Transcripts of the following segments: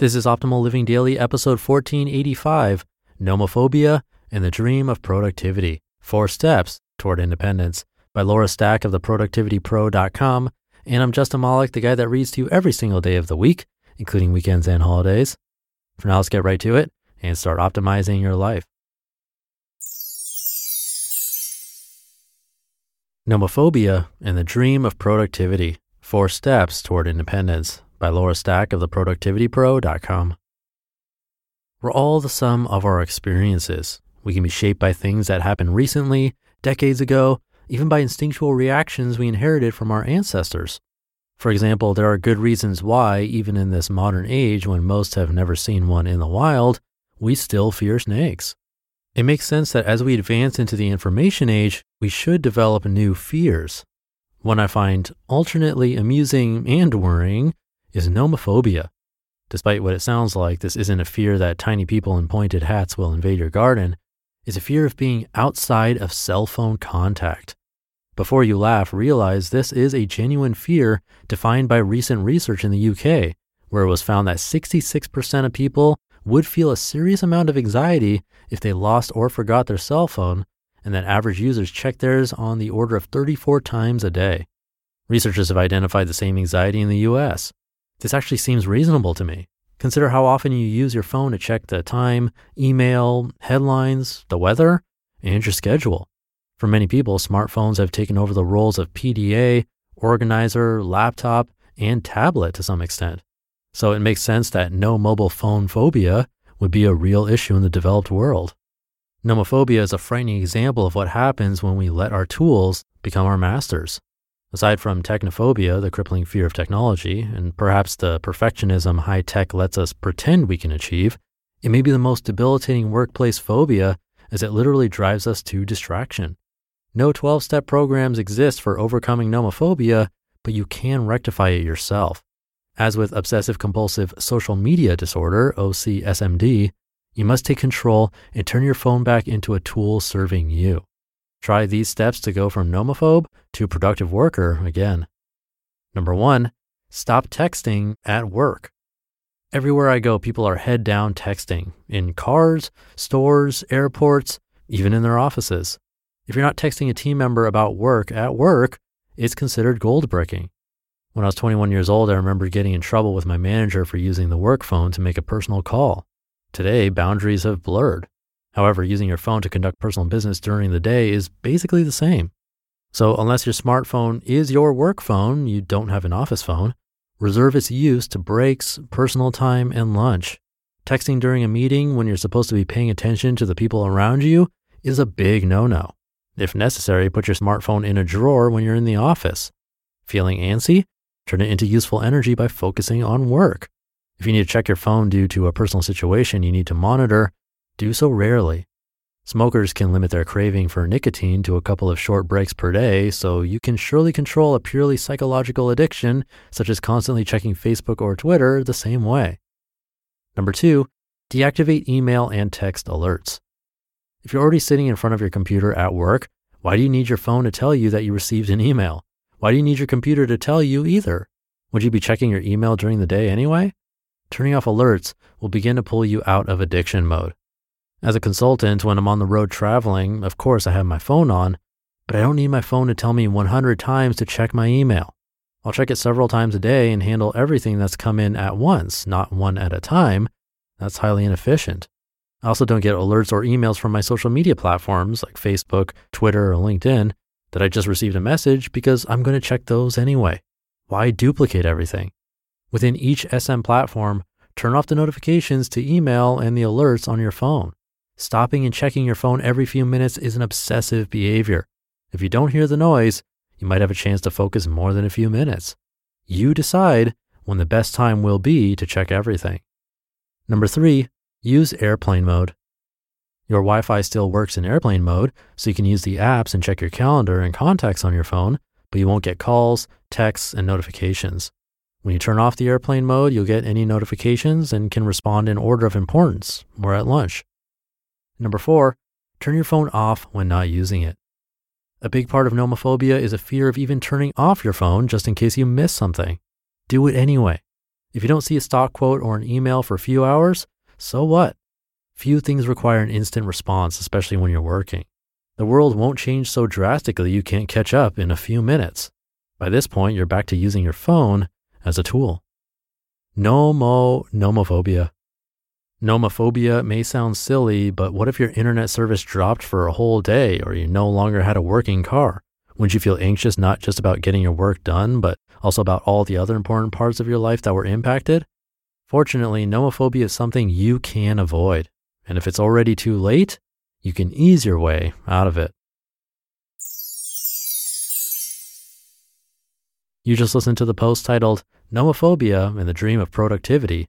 This is Optimal Living Daily, episode 1485 Nomophobia and the Dream of Productivity Four Steps Toward Independence by Laura Stack of theproductivitypro.com. And I'm Justin Malik, the guy that reads to you every single day of the week, including weekends and holidays. For now, let's get right to it and start optimizing your life. Nomophobia and the Dream of Productivity Four Steps Toward Independence by Laura Stack of theproductivitypro.com. We're all the sum of our experiences. We can be shaped by things that happened recently, decades ago, even by instinctual reactions we inherited from our ancestors. For example, there are good reasons why, even in this modern age when most have never seen one in the wild, we still fear snakes. It makes sense that as we advance into the information age, we should develop new fears. One I find alternately amusing and worrying is nomophobia. Despite what it sounds like, this isn't a fear that tiny people in pointed hats will invade your garden. It's a fear of being outside of cell phone contact. Before you laugh, realize this is a genuine fear defined by recent research in the UK, where it was found that 66% of people would feel a serious amount of anxiety if they lost or forgot their cell phone, and that average users check theirs on the order of 34 times a day. Researchers have identified the same anxiety in the US. This actually seems reasonable to me. Consider how often you use your phone to check the time, email, headlines, the weather, and your schedule. For many people, smartphones have taken over the roles of PDA, organizer, laptop, and tablet to some extent. So it makes sense that no mobile phone phobia would be a real issue in the developed world. Nomophobia is a frightening example of what happens when we let our tools become our masters. Aside from technophobia, the crippling fear of technology, and perhaps the perfectionism high tech lets us pretend we can achieve, it may be the most debilitating workplace phobia as it literally drives us to distraction. No 12 step programs exist for overcoming nomophobia, but you can rectify it yourself. As with obsessive compulsive social media disorder, OCSMD, you must take control and turn your phone back into a tool serving you. Try these steps to go from nomophobe to productive worker again. Number one, stop texting at work. Everywhere I go, people are head down texting in cars, stores, airports, even in their offices. If you're not texting a team member about work at work, it's considered gold bricking. When I was 21 years old, I remember getting in trouble with my manager for using the work phone to make a personal call. Today, boundaries have blurred. However, using your phone to conduct personal business during the day is basically the same. So, unless your smartphone is your work phone, you don't have an office phone, reserve its use to breaks, personal time, and lunch. Texting during a meeting when you're supposed to be paying attention to the people around you is a big no no. If necessary, put your smartphone in a drawer when you're in the office. Feeling antsy? Turn it into useful energy by focusing on work. If you need to check your phone due to a personal situation you need to monitor, do so rarely. Smokers can limit their craving for nicotine to a couple of short breaks per day, so you can surely control a purely psychological addiction, such as constantly checking Facebook or Twitter, the same way. Number two, deactivate email and text alerts. If you're already sitting in front of your computer at work, why do you need your phone to tell you that you received an email? Why do you need your computer to tell you either? Would you be checking your email during the day anyway? Turning off alerts will begin to pull you out of addiction mode. As a consultant, when I'm on the road traveling, of course I have my phone on, but I don't need my phone to tell me 100 times to check my email. I'll check it several times a day and handle everything that's come in at once, not one at a time, That's highly inefficient. I also don't get alerts or emails from my social media platforms like Facebook, Twitter, or LinkedIn that I just received a message because I'm going to check those anyway. Why duplicate everything? Within each SM platform, turn off the notifications to email and the alerts on your phone. Stopping and checking your phone every few minutes is an obsessive behavior. If you don't hear the noise, you might have a chance to focus more than a few minutes. You decide when the best time will be to check everything. Number three, use airplane mode. Your Wi Fi still works in airplane mode, so you can use the apps and check your calendar and contacts on your phone, but you won't get calls, texts, and notifications. When you turn off the airplane mode, you'll get any notifications and can respond in order of importance or at lunch. Number four, turn your phone off when not using it. A big part of nomophobia is a fear of even turning off your phone just in case you miss something. Do it anyway. If you don't see a stock quote or an email for a few hours, so what? Few things require an instant response, especially when you're working. The world won't change so drastically you can't catch up in a few minutes. By this point, you're back to using your phone as a tool. No mo nomophobia. Nomophobia may sound silly, but what if your internet service dropped for a whole day or you no longer had a working car? Wouldn't you feel anxious not just about getting your work done, but also about all the other important parts of your life that were impacted? Fortunately, nomophobia is something you can avoid. And if it's already too late, you can ease your way out of it. You just listened to the post titled Nomophobia and the Dream of Productivity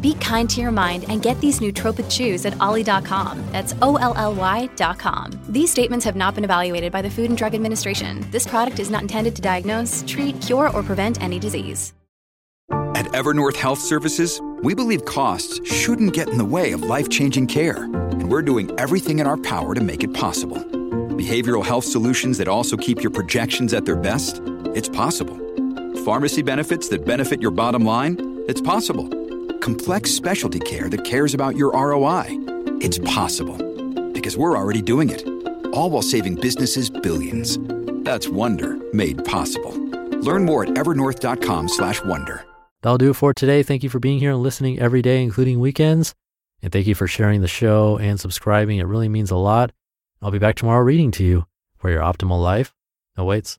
Be kind to your mind and get these nootropic chews at olly.com. That's O L L Y.com. These statements have not been evaluated by the Food and Drug Administration. This product is not intended to diagnose, treat, cure, or prevent any disease. At Evernorth Health Services, we believe costs shouldn't get in the way of life changing care, and we're doing everything in our power to make it possible. Behavioral health solutions that also keep your projections at their best? It's possible. Pharmacy benefits that benefit your bottom line? It's possible. Complex specialty care that cares about your ROI? It's possible. Because we're already doing it. All while saving businesses billions. That's Wonder made possible. Learn more at evernorth.com/wonder. That'll do it for today. Thank you for being here and listening every day, including weekends. And thank you for sharing the show and subscribing. It really means a lot. I'll be back tomorrow reading to you where your optimal life awaits.